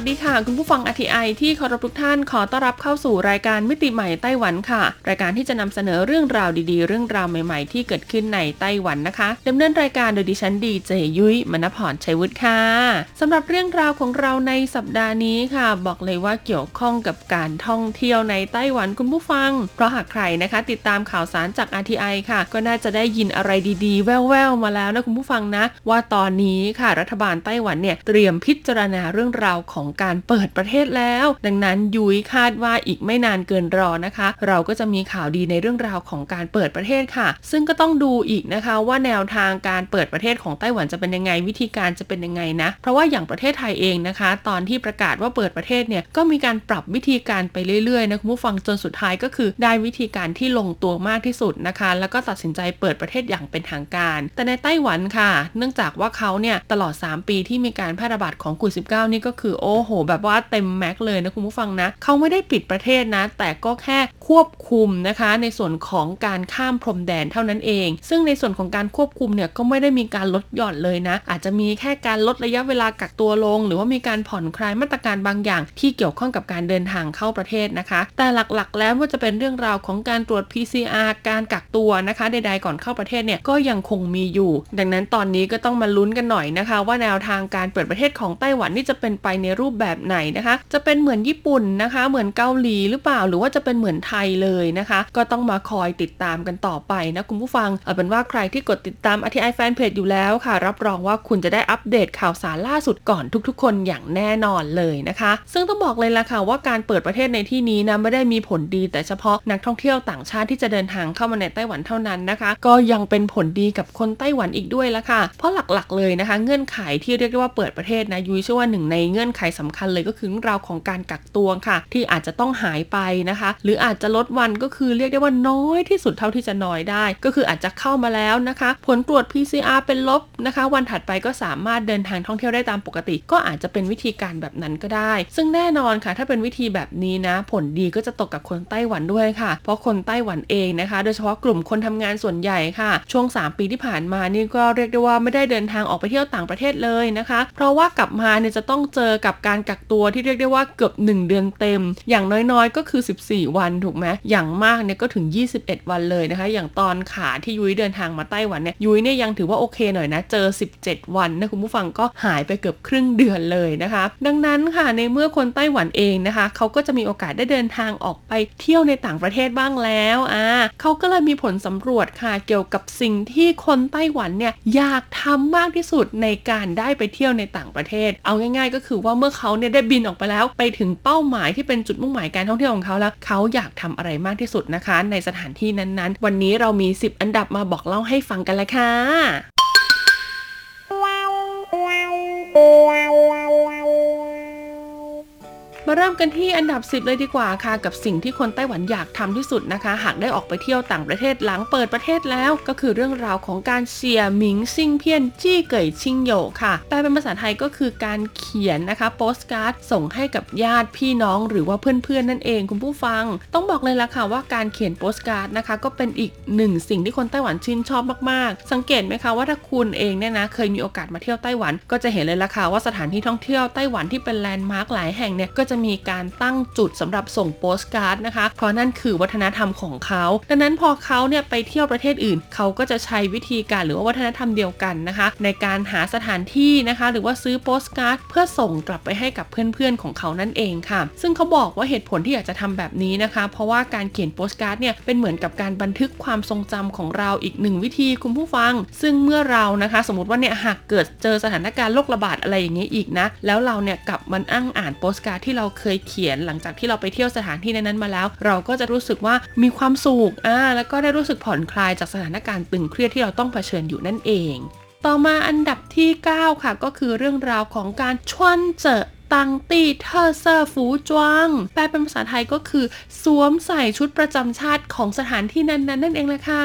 วัสดีค่ะ คุณผู้ฟัง RTI ที่เคารพทุกท่านขอต้อนรับเข้าสู่รายการมิติใหม่ไต้หวันค่ะ รายการที่จะนำเสนอเรื่องราวดีๆ เรื่องราวใหม่ๆ ที่เกิดขึ้นในไต้หวันนะคะดำเนินรายการโดยดิฉันดีเจยุ้ยมณพรชัยวุฒิค่ะสำหรับเรื่องราวของเราในสัปดาห์นี้ค่ะ บอกเลยว่าเกี่ยวข้องกับการท่องเที่ยวในไต้หวันคุณผู้ฟัง เพราะหากใครนะคะ ติดตามข่าวสารจาก RTI ค่ะ ก็น่าจะได้ยินอะไรดีๆ แว่วๆมาแล้วนะคุณผู้ฟังนะ ว่าตอนนี้ค่ะรัฐบาลไต้หวันเนี่ยเตรียมพิจารณาเรื่องราวของการเปิดประเทศแล้ว ดังนั้นยุ้ยคาดว่าอีกไม่นานเกินรอนะคะ เราก็จะมีข่าวดีในเรื่องราวของการเปิดประเทศค่ะ ซึ่งก็ต้องดูอีกนะคะว่าแนวทางการเปิดประเทศของไต้หวันจะเป็นยังไงวิธีการจะเป็นยังไงนะ เพราะว่าอย่างประเทศไทยเองนะคะ ตอนที่ประกาศว่าเปิดประเทศเนี่ยก็มีการปรับวิธีการไปเรื่อยๆนะคุณผู้ฟังจนสุดท้ายก็คือ ได้วิธีการที่ลงตัวมากที่สุดนะคะ แล้วก็ตัดสินใจเปิดประเทศอย่างเป็นทางการ แต่ในไต้หวันค่ะ เนื่องจากว่าเขาเนี่ยตลอด 3 ปีที่มีการแพร่ระบาดของโควิด 19 นี่ก็คือโอ้โห แบบว่าเต็มแม็กเลยนะคุณผู้ฟังนะเขาไม่ได้ปิดประเทศนะ แต่ก็แค่ควบคุมนะคะ ในส่วนของการข้ามพรมแดนเท่านั้นเอง ซึ่งในส่วนของการควบคุมเนี่ยก็ไม่ได้มีการลดหย่อนเลยนะ อาจจะมีแค่การลดระยะเวลากักตัวลง หรือว่ามีการผ่อนคลายมาตรการบางอย่าง ที่เกี่ยวข้องกับการเดินทางเข้าประเทศนะคะ แต่หลักๆ แล้วว่าจะเป็นเรื่องราวของการตรวจ PCR การกักตัวนะคะใดๆก่อนเข้าประเทศเนี่ยก็ยังคงมีอยู่ ดังนั้นตอนนี้ก็ต้องมาลุ้นกันหน่อยนะคะ ว่าแนวทางการเปิดประเทศของไต้หวันนี่จะเป็นไปในรูปแบบไหนนะคะ จะเป็นเหมือนญี่ปุ่นนะคะ เหมือนเกาหลีหรือเปล่า หรือว่าจะเป็นเหมือนไทยเลยนะคะ ก็ต้องมาคอยติดตามกันต่อไปนะคุณผู้ฟัง เอาเป็นว่าใครที่กดติดตาม RTI Fan Page อยู่แล้วค่ะ รับรองว่าคุณจะได้อัปเดตข่าวสารล่าสุดก่อนทุกๆ คนอย่างแน่นอนเลยนะคะ ซึ่งต้องบอกเลยล่ะค่ะว่าการเปิดประเทศในที่นี้นะไม่ได้มีผลดีแต่เฉพาะนักท่องเที่ยวต่างชาติที่จะเดินทางเข้ามาในไต้หวันเท่านั้นนะคะ ก็ยังเป็นผลดีกับคนไต้หวันอีกด้วยละค่ะ เพราะหลักๆเลยนะคะ เงื่อนไขที่เรียกได้ว่าเปิดประเทศนะยุ้ยเชื่อว่าหนึ่งในเงื่อนไขสำคัญเลยก็คือเรื่องราวของการกักตัวค่ะ ที่อาจจะต้องหายไปนะคะ หรืออาจจะลดวันก็คือเรียกได้ว่าน้อยที่สุดเท่าที่จะน้อยได้ ก็คืออาจจะเข้ามาแล้วนะคะ ผลตรวจ PCR เป็นลบนะคะ วันถัดไปก็สามารถเดินทางท่องเที่ยวได้ตามปกติ ก็อาจจะเป็นวิธีการแบบนั้นก็ได้ ซึ่งแน่นอนค่ะ ถ้าเป็นวิธีแบบนี้นะ ผลดีก็จะตกกับคนไต้หวันด้วยค่ะ เพราะคนไต้หวันเองนะคะ โดยเฉพาะกลุ่มคนทำงานส่วนใหญ่ค่ะ ช่วง 3 ปีที่ผ่านมานี่ก็เรียกได้ว่าไม่ได้เดินทางออกไปเที่ยวต่างประเทศเลยนะคะ เพราะว่ากลับมาเนี่ยจะต้องเจอกับการกักตัวที่เรียกได้ว่าเกือบ 1 เดือนเต็ม อย่างน้อยๆ ก็คือ 14 วันถูกไหมอย่างมากเนี่ยก็ถึง 21 วันเลยนะคะ อย่างตอนขาที่ยุ้ยเดินทางมาไต้หวันเนี่ยยุ้ยเนี่ยยังถือว่าโอเคหน่อยนะเจอ 17 วันนะคุณผู้ฟังก็หายไปเกือบครึ่งเดือนเลยนะคะ ดังนั้นค่ะในเมื่อคนไต้หวันเองนะคะเขาก็จะมีโอกาสได้เดินทางออกไปเที่ยวในต่างประเทศบ้างแล้วอ่าเขาก็เลยมีผลสำรวจค่ะเกี่ยวกับสิ่งที่คนไต้หวันเนี่ยอยากทำมากที่สุดในการได้ไปเที่ยวในต่างประเทศ เอาง่าย ๆ ก็คือว่าเมื่อเขาเนี่ยได้บินออกไปแล้ว ไปถึงเป้าหมายที่เป็นจุดมุ่งหมายการท่องเที่ยวของเขาแล้ว เขาอยากทำอะไรมากที่สุดนะคะ ในสถานที่นั้นๆ วันนี้เรามี 10 อันดับมาบอกเล่าให้ฟังกันเลยค่ะ มาเริ่มกันที่อันดับ 10 เลยดีกว่าค่ะ กับสิ่งที่คนไต้หวันอยากทำที่สุดนะคะ หากได้ออกไปเที่ยวต่างประเทศหลังเปิดประเทศแล้ว ก็คือเรื่องราวของการ寫明信片寄給親友 ค่ะแปลเป็นภาษาไทยก็คือการเขียนนะคะโปสการ์ดส่งให้กับญาติพี่น้องหรือว่าเพื่อนๆนั่นเองคุณผู้ฟัง ต้องบอกเลยละค่ะว่าการเขียนโปสการ์ดนะคะ ก็เป็นอีกหนึ่งสิ่งที่คนไต้หวันชื่นชอบมากๆ สังเกตไหมคะว่าถ้าคุณเองเนี่ยนะเคยมีโอกาสมาเที่ยวไต้หวัน ก็จะเห็นเลยละค่ะว่าสถานที่ท่องเที่ยวไต้หวันที่เป็นแลนด์มาร์คหลายแห่งเนี่ยก็จะมีการตั้งจุดสำหรับส่งโปสการ์ดนะคะ เพราะนั่นคือวัฒนธรรมของเขา ดังนั้นพอเขาเนี่ยไปเที่ยวประเทศอื่น เขาก็จะใช้วิธีการหรือว่าวัฒนธรรมเดียวกันนะคะ ในการหาสถานที่นะคะ หรือว่าซื้อโปสการ์ดเพื่อส่งกลับไปให้กับเพื่อนๆของเขานั่นเองค่ะ ซึ่งเขาบอกว่าเหตุผลที่อยากจะทำแบบนี้นะคะ เพราะว่าการเขียนโปสการ์ดเนี่ยเป็นเหมือนกับการบันทึกความทรงจำของเราอีกหนึ่งวิธีคุณผู้ฟัง ซึ่งเมื่อเรานะคะ สมมติว่าเนี่ยหากเกิดเจอสถานการณ์โรคระบาดอะไรอย่างเงี้ยอีกนะแล้วเราเนี่ยกลับมานั่งอ่านโปสการ์ดที่เราเคยเขียนหลังจากที่เราไปเที่ยวสถานที่นั้นๆมาแล้ว เราก็จะรู้สึกว่ามีความสุขอ่าแล้วก็ได้รู้สึกผ่อนคลายจากสถานการณ์ตึงเครียดที่เราต้องเผชิญอยู่นั่นเอง ต่อมาอันดับที่ 9 ค่ะ ก็คือเรื่องราวของการชวนเจอ ตังตีเทอร์เซอร์ฟูจวงแปลเป็นภาษาไทยก็คือ สวมใส่ชุดประจำชาติของสถานที่นั้นๆนั่นเองละค่ะ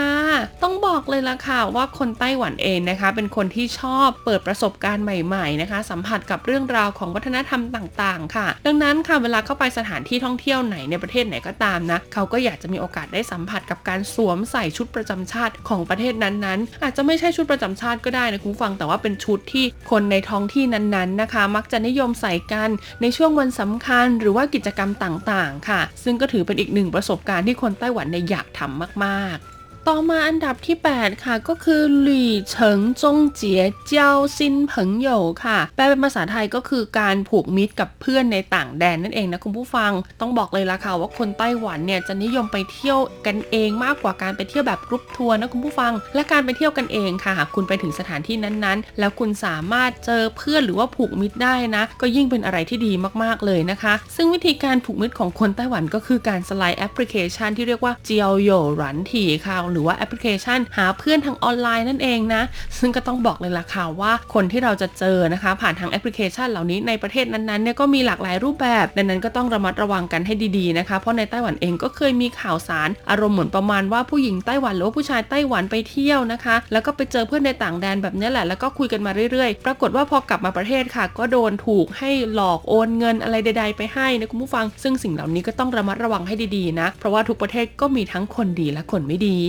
ต้องบอกเลยละค่ะว่าคนไต้หวันเองนะคะ เป็นคนที่ชอบเปิดประสบการณ์ใหม่ๆนะคะ สัมผัสกับเรื่องราวของวัฒนธรรมต่างๆ ค่ะ ดังนั้นค่ะเวลาเข้าไปสถานที่ท่องเที่ยวไหนในประเทศไหนก็ตามนะ เขาก็อยากจะมีโอกาสได้สัมผัสกับการสวมใส่ชุดประจำชาติของประเทศนั้นๆ อาจจะไม่ใช่ชุดประจำชาติก็ได้นะคุณฟังแต่ว่าเป็นชุดที่คนในท้องที่นั้นๆนะคะ มักจะนิยมใส่กน ในช่วงวันสำคัญหรือว่ากิจกรรมต่างๆ ค่ะ ซึ่งก็ถือเป็นอีกหนึ่งประสบการณ์ที่คนไต้หวันในอยากทำมากๆ ต่อมาอันดับที่ 8 ค่ะก็คือหลี่เฉิงจงเจียเจ้า新朋友 ค่ะ แปลเป็นภาษาไทยก็คือการผูกมิตรกับเพื่อนในต่างแดนนั่นเองนะคุณผู้ฟัง ต้องบอกเลยละค่ะว่าคนไต้หวันเนี่ยจะนิยมไปเที่ยวกันเองมากกว่าการไปเที่ยวแบบกรุ๊ปทัวร์นะคุณผู้ฟัง และการไปเที่ยวกันเองค่ะหากคุณไปถึงสถานที่นั้นๆ แล้วคุณสามารถเจอเพื่อนหรือว่าผูกมิตรได้นะ ก็ยิ่งเป็นอะไรที่ดีมากๆเลยนะคะ ซึ่งวิธีการผูกมิตรของคนไต้หวันก็คือการสไลด์แอปพลิเคชันที่เรียกว่า交友軟體 ค่ะหรือว่าแอปพลิเคชัน หาเพื่อนทางออนไลน์นั่นเองนะ ซึ่งก็ต้องบอกเลยล่ะค่ะว่าคนที่เราจะเจอนะคะ ผ่านทางแอปพลิเคชันเหล่านี้ในประเทศนั้นๆเนี่ยก็มีหลากหลายรูปแบบ ดังนั้นก็ต้องระมัดระวังกันให้ดีๆนะคะ เพราะในไต้หวันเองก็เคยมีข่าวสาร อารมณ์เหมือนประมาณว่าผู้หญิงไต้หวันหรือว่าผู้ชายไต้หวันไปเที่ยวนะคะ แล้วก็ไปเจอเพื่อนในต่างแดนแบบนี้แหละแล้วก็คุยกันมาเรื่อยๆ ปรากฏว่าพอกลับมาประเทศค่ะ ก็โดนถูกให้หลอกโอนเงินอะไรใด ๆ ไปให้นะคุณผู้ฟัง ซึ่งสิ่งเหล่านี้ก็ต้องระมัดระวังให้ดีๆนะ เพราะว่าทุกประเทศก็มีทั้งคนดีและคนไม่ดี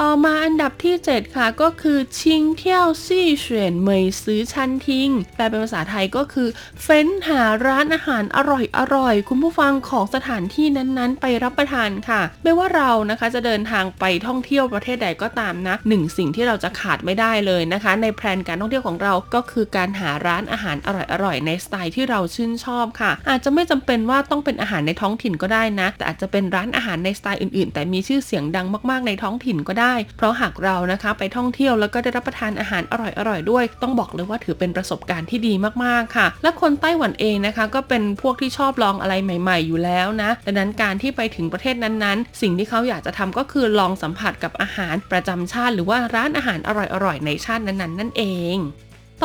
ต่อมาอันดับที่ 7 ค่ะก็คือชิงเที่ยวซี่เฉียนเหมยซื้อชันทิงแปลเป็นภาษาไทยก็คือ เฟ้นหาร้านอาหารอร่อยอร่อยคุณผู้ฟังของสถานที่นั้นๆ ไปรับประทานค่ะ ไม่ว่าเรานะคะจะเดินทางไปท่องเที่ยวประเทศใดก็ตามนะหนึ่งสิ่งที่เราจะขาดไม่ได้เลยนะคะ ในแพลนการท่องเที่ยวของเราก็คือการหาร้านอาหารอร่อยๆในสไตล์ที่เราชื่นชอบค่ะ อาจจะไม่จำเป็นว่าต้องเป็นอาหารในท้องถิ่นก็ได้นะ แต่อาจจะเป็นร้านอาหารในสไตล์อื่นๆ แต่มีชื่อเสียงดังมากๆในท้องถิ่นก็ได้เพราะหากเรานะคะไปท่องเที่ยวแล้วก็ได้รับประทานอาหารอร่อยๆด้วย ต้องบอกเลยว่าถือเป็นประสบการณ์ที่ดีมากๆค่ะ และคนไต้หวันเองนะคะ ก็เป็นพวกที่ชอบลองอะไรใหม่ ๆ อยู่แล้วนะดังนั้นการที่ไปถึงประเทศนั้นๆ สิ่งที่เขาอยากจะทำก็คือลองสัมผัสกับอาหารประจำชาติ หรือว่าร้านอาหารอร่อยๆในชาตินั้นๆ นั่นเอง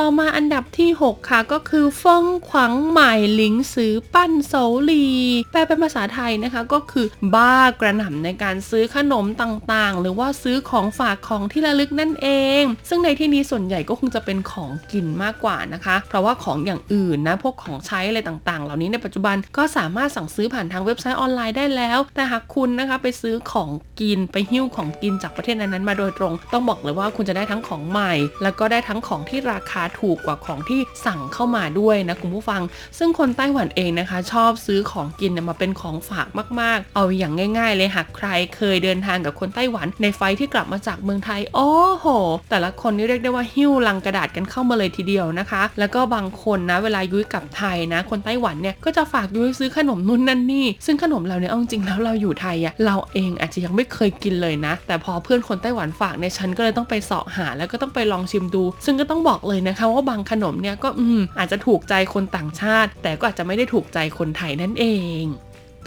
ต่อมาอันดับที่ 6 ค่ะก็คือฟงขวังใหม่หลิงซือปั้นโสลีแปลเป็นภาษาไทยนะคะก็คือบ้ากระหน่ำในการซื้อขนมต่างๆ หรือว่าซื้อของฝากของที่ระลึกนั่นเอง ซึ่งในที่นี้ส่วนใหญ่ก็คงจะเป็นของกินมากกว่านะคะ เพราะว่าของอย่างอื่นนะพวกของใช้อะไรต่างๆ เหล่านี้ในปัจจุบันก็สามารถสั่งซื้อผ่านทางเว็บไซต์ออนไลน์ได้แล้ว แต่หากคุณนะคะไปซื้อของกินไปหิ้วของกินจากประเทศนั้นๆมาโดยตรง ต้องบอกเลยว่าคุณจะได้ทั้งของใหม่ แล้วก็ได้ทั้งของที่ราคาถูกกว่าของที่สั่งเข้ามาด้วยนะคุณผู้ฟัง ซึ่งคนไต้หวันเองนะคะ ชอบซื้อของกินมาเป็นของฝากมาก ๆ เอาอย่างง่าย ๆ เลยหากใครเคยเดินทางกับคนไต้หวันในไฟที่กลับมาจากเมืองไทย โอ้โห แต่ละคนนี่เรียกได้ว่าหิ้วลังกระดาษกันเข้ามาเลยทีเดียวนะคะ แล้วก็บางคนนะเวลายุ้ยกลับไทยนะ คนไต้หวันเนี่ยก็จะฝากยุ้ยซื้อขนมนู่นนั่นนี่ ซึ่งขนมเราเนี่ยเอาจริงแล้วเราอยู่ไทยอะเราเองอาจจะยังไม่เคยกินเลยนะ แต่พอเพื่อนคนไต้หวันฝากเนี่ยฉันก็เลยต้องไปเสาะหาแล้วก็ต้องไปลองชิมดู ซึ่งก็ต้องบอกเลยนะคะว่าบางขนมเนี่ยก็อืมอาจจะถูกใจคนต่างชาติ แต่ก็อาจจะไม่ได้ถูกใจคนไทยนั่นเอง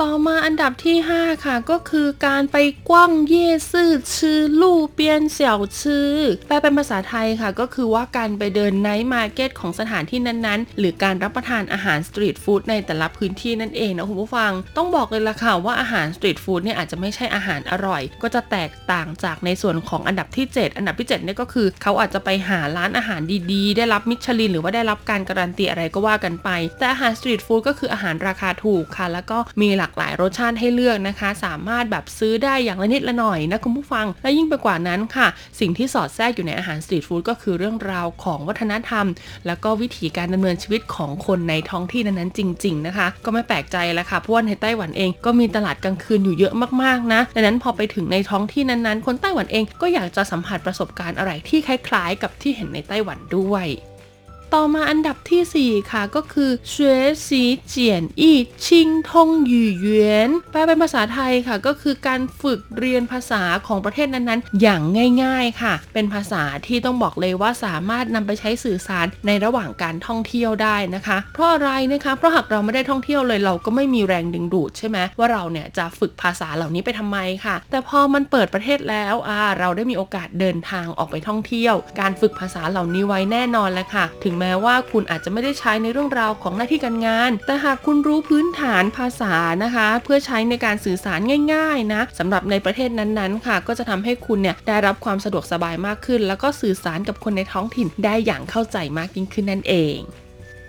ต่อมาอันดับที่ 5 ค่ะ ก็คือการไป逛夜市吃路邊小吃 แปลเป็นภาษาไทยค่ะ ก็คือว่าการไปเดิน night market ของสถานที่นั้นๆ หรือการรับประทานอาหารสตรีทฟู้ดในแต่ละพื้นที่นั่นเองนะคุณผู้ฟัง ต้องบอกเลยล่ะค่ะว่าอาหารสตรีทฟู้ดเนี่ยอาจจะไม่ใช่อาหารอร่อย ก็จะแตกต่างจากในส่วนของอันดับที่ 7 อันดับที่7เนี่ยก็คือ เขาอาจจะไปหาร้านอาหารดีๆ ได้รับมิชลิน หรือว่าได้รับการการันตีอะไรก็ว่ากันไป แต่อาหารสตรีทฟู้ดก็คืออาหารราคาถูกค่ะ แล้วก็มีหลากหลายรสชาติให้เลือกนะคะ สามารถแบบซื้อได้อย่างละนิดละหน่อยนะคุณผู้ฟัง และยิ่งไปกว่านั้นค่ะ สิ่งที่สอดแทรกอยู่ในอาหารสตรีทฟู้ดก็คือเรื่องราวของวัฒนธรรม แล้วก็วิถีการดำเนินชีวิตของคนในท้องที่นั้นๆจริง ๆ นะคะ ก็ไม่แปลกใจแล้วค่ะเพราะว่าในไต้หวันเองก็มีตลาดกลางคืนอยู่เยอะมากๆนะดังนั้นพอไปถึงในท้องที่นั้นๆ คนไต้หวันเองก็อยากจะสัมผัสประสบการณ์อะไรที่คล้าย ๆ กับที่เห็นในไต้หวันด้วย ต่อมาอันดับที่ 4 ค่ะก็คือเสวยสีเจียนอีชิงทงหยู่เยียนแปลเป็นภาษาไทยค่ะก็คือการฝึกเรียนภาษาของประเทศนั้นๆ อย่างง่ายๆค่ะ เป็นภาษาที่ต้องบอกเลยว่าสามารถนำไปใช้สื่อสารในระหว่างการท่องเที่ยวได้นะคะ เพราะอะไรนะคะเพราะหากเราไม่ได้ท่องเที่ยวเลยเราก็ไม่มีแรงดึงดูดใช่ไหมว่าเราเนี่ยจะฝึกภาษาเหล่านี้ไปทำไมค่ะ แต่พอมันเปิดประเทศแล้วอ่าเราได้มีโอกาสเดินทางออกไปท่องเที่ยว การฝึกภาษาเหล่านี้ไว้แน่นอนแล้วค่ะ ถึงแม้ว่าคุณอาจจะไม่ได้ใช้ในเรื่องราวของหน้าที่การงาน แต่หากคุณรู้พื้นฐานภาษานะคะ เพื่อใช้ในการสื่อสารง่ายๆนะสำหรับในประเทศนั้นๆค่ะ ก็จะทำให้คุณเนี่ยได้รับความสะดวกสบายมากขึ้น แล้วก็สื่อสารกับคนในท้องถิ่นได้อย่างเข้าใจมากยิ่งขึ้นนั่นเอง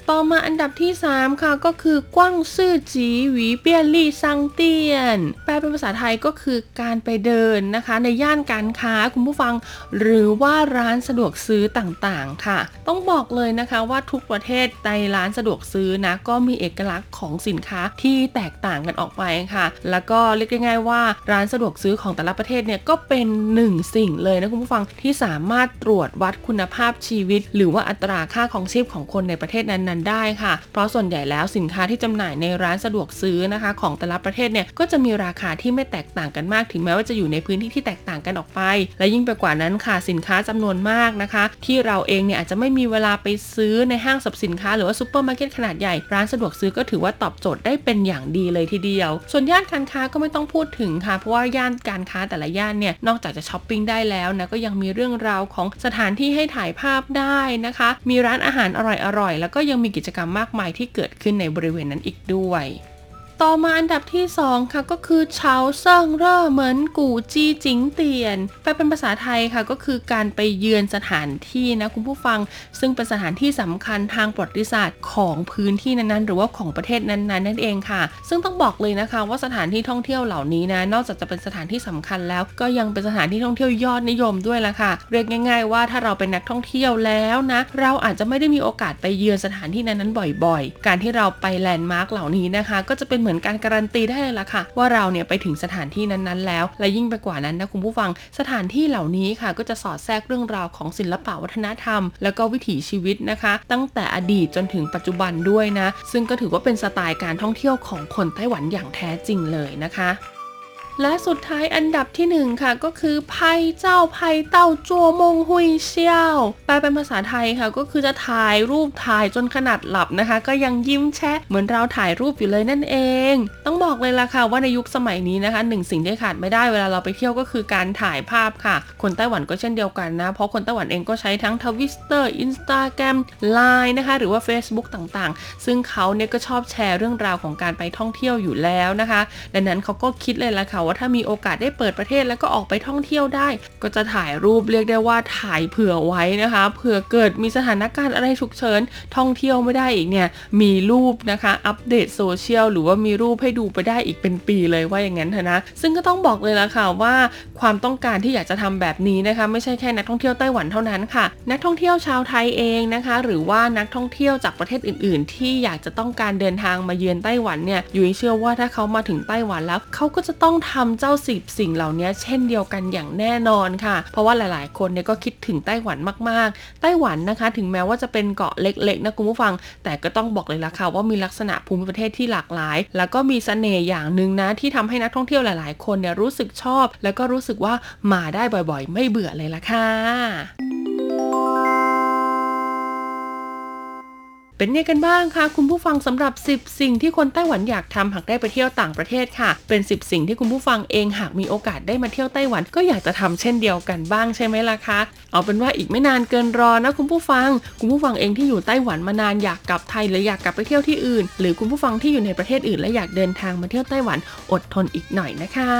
ต่อมาอันดับที่ 3 ค่ะก็คือกว้างซื่อจีหวีเปียลี่ซังเตียน แปลเป็นภาษาไทยก็คือการไปเดินนะคะ ในย่านการค้าคุณผู้ฟัง หรือว่าร้านสะดวกซื้อต่างๆค่ะ ต้องบอกเลยนะคะว่าทุกประเทศในร้านสะดวกซื้อนะก็มีเอกลักษณ์ของสินค้าที่แตกต่างกันออกไปค่ะ แล้วก็เรียกง่ายๆว่าร้านสะดวกซื้อของแต่ละประเทศเนี่ยก็เป็นหนึ่งสิ่งเลยนะคุณผู้ฟังที่สามารถตรวจวัดคุณภาพชีวิต หรือว่าอัตราค่าของชีพของคนในประเทศนั้นๆได้ค่ะ เพราะส่วนใหญ่แล้วสินค้าที่จำหน่ายในร้านสะดวกซื้อนะคะ ของแต่ละประเทศเนี่ยก็จะมีราคาที่ไม่แตกต่างกันมาก ถึงแม้ว่าจะอยู่ในพื้นที่ที่แตกต่างกันออกไป และยิ่งไปกว่านั้นค่ะสินค้าจำนวนมากนะคะ ที่เราเองเนี่ยอาจจะไม่มีเวลาไปซื้อในห้างสรรพสินค้าหรือว่าซูเปอร์มาร์เก็ตขนาดใหญ่ร้านสะดวกซื้อก็ถือว่าตอบโจทย์ได้เป็นอย่างดีเลยทีเดียว ส่วนย่านการค้าก็ไม่ต้องพูดถึงค่ะ เพราะว่าย่านการค้าแต่ละย่านเนี่ยนอกจากจะช้อปปิ้งได้แล้วนะก็ยังมีเรื่องราวของสถานที่ให้ถ่ายภาพได้นะคะ มีร้านอาหารอร่อยๆแล้วก็ยังมีกิจกรรมมากมายที่เกิดขึ้นในบริเวณนั้นอีกด้วย ต่อมาอันดับที่ 2 ค่ะก็คือ朝聖熱門國際景點 แปลเป็นภาษาไทยค่ะก็คือการไปเยือนสถานที่นะคุณผู้ฟัง ซึ่งเป็นสถานที่สำคัญทางประวัติศาสตร์ของพื้นที่นั้นๆ หรือว่าของประเทศนั้นๆ นั่นเองค่ะ ซึ่งต้องบอกเลยนะคะว่าสถานที่ท่องเที่ยวเหล่านี้นะนอกจากจะเป็นสถานที่สำคัญแล้ว ก็ยังเป็นสถานที่ท่องเที่ยวยอดนิยมด้วยละค่ะ เรียกง่าย ๆ ว่าถ้าเราเป็นนักท่องเที่ยวแล้วนะเราอาจจะไม่ได้มีโอกาสไปเยือนสถานที่นั้นๆบ่อย ๆ การที่เราไปแลนด์มาร์กเหล่านี้นะคะ ก็จะเป็นเหมือนือนการการันตีได้เลยล่ะค่ะ ว่าเราเนี่ยไปถึงสถานที่นั้นๆ แล้ว และยิ่งไปกว่านั้นนะคุณผู้ฟังสถานที่เหล่านี้ค่ะ ก็จะสอดแทรกเรื่องราวของศิลปะวัฒนธรรม แล้วก็วิถีชีวิตนะคะ ตั้งแต่อดีตจนถึงปัจจุบันด้วยนะ ซึ่งก็ถือว่าเป็นสไตล์การท่องเที่ยวของคนไต้หวันอย่างแท้จริงเลยนะคะ และสุดท้ายอันดับที่ 1 ค่ะ ก็คือไพเจ้าไพเต้าจัวมงหุยเซี่ยวแปลเป็นภาษาไทยค่ะ ก็คือจะถ่ายรูปถ่ายจนขนาดหลับนะคะ ก็ยังยิ้มแชะเหมือนเราถ่ายรูปอยู่เลยนั่นเอง ต้องบอกเลยล่ะค่ะว่าในยุคสมัยนี้นะคะหนึ่งสิ่งที่ขาดไม่ได้เวลาเราไปเที่ยวก็คือการถ่ายภาพค่ะ คนไต้หวันก็เช่นเดียวกันนะ เพราะคนไต้หวันเองก็ใช้ทั้ง Twitter Instagram LINE นะคะ หรือว่า Facebook ต่างๆ ซึ่งเขาเนี่ยก็ชอบแชร์เรื่องราวของการไปท่องเที่ยวอยู่แล้วนะคะ ดังนั้นเขาก็คิดเลยล่ะค่ะว่าถ้ามีโอกาสได้เปิดประเทศแล้วก็ออกไปท่องเที่ยวได้ ก็จะถ่ายรูปเรียกได้ว่าถ่ายเผื่อไว้นะคะเผื่อเกิดมีสถานการณ์อะไรฉุกเฉินท่องเที่ยวไม่ได้อีกเนี่ยมีรูปนะคะอัปเดตโซเชียลหรือว่ามีรูปให้ดูไปได้อีกเป็นปีเลยว่าอย่างนั้นเถอะนะ ซึ่งก็ต้องบอกเลยละค่ะว่าความต้องการที่อยากจะทำแบบนี้นะคะไม่ใช่แค่นักท่องเที่ยวไต้หวันเท่านั้นค่ะ นักท่องเที่ยวชาวไทยเองนะคะ หรือว่านักท่องเที่ยวจากประเทศอื่น ๆ ที่อยากจะต้องการเดินทางมาเยือนไต้หวันเนี่ยอยู่เชื่อว่าถ้าเขามาถึงไต้หวันแล้วเขาก็จะต้องททำเจ้าสิบสิ่งเหล่านี้เช่นเดียวกันอย่างแน่นอนค่ะ เพราะว่าหลาย ๆ คนเนี่ยก็คิดถึงไต้หวันมาก ๆ ไต้หวันนะคะ ถึงแม้ว่าจะเป็นเกาะเล็ก ๆ นะคุณผู้ฟัง แต่ก็ต้องบอกเลยละค่ะว่ามีลักษณะภูมิประเทศที่หลากหลาย แล้วก็มีเสน่ห์อย่างหนึ่งนะที่ทำให้นักท่องเที่ยวหลาย ๆ คนเนี่ยรู้สึกชอบ แล้วก็รู้สึกว่ามาได้บ่อย ๆ ไม่เบื่อเลยละค่ะ เป็นไงกันบ้างคะคุณผู้ฟังสำหรับ 10 สิ่งที่คนไต้หวันอยากทำหากได้ไปเที่ยวต่างประเทศค่ะ เป็น 10 สิ่งที่คุณผู้ฟังเองหากมีโอกาสได้มาเที่ยวไต้หวันก็อยากจะทำเช่นเดียวกันบ้างใช่ไหมล่ะคะ เอาเป็นว่าอีกไม่นานเกินรอนะคุณผู้ฟัง คุณผู้ฟังเองที่อยู่ไต้หวันมานานอยากกลับไทยหรืออยากกลับไปเที่ยวที่อื่น หรือคุณผู้ฟังที่อยู่ในประเทศอื่น และอยากเดินทางมาเที่ยวไต้หวันอดทนอีกหน่อยนะคะ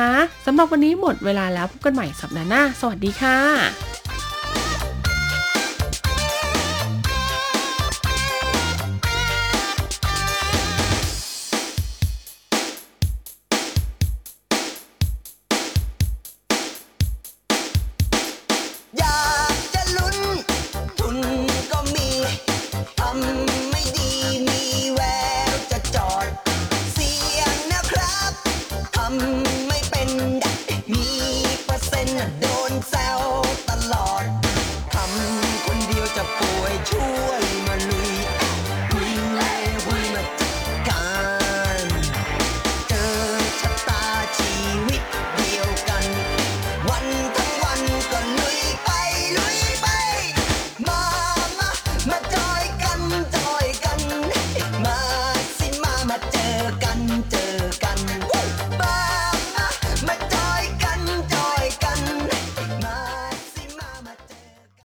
สำหรับวันนี้หมดเวลาแล้วพบกันใหม่สัปดาห์หน้า สวัสดีค่ะ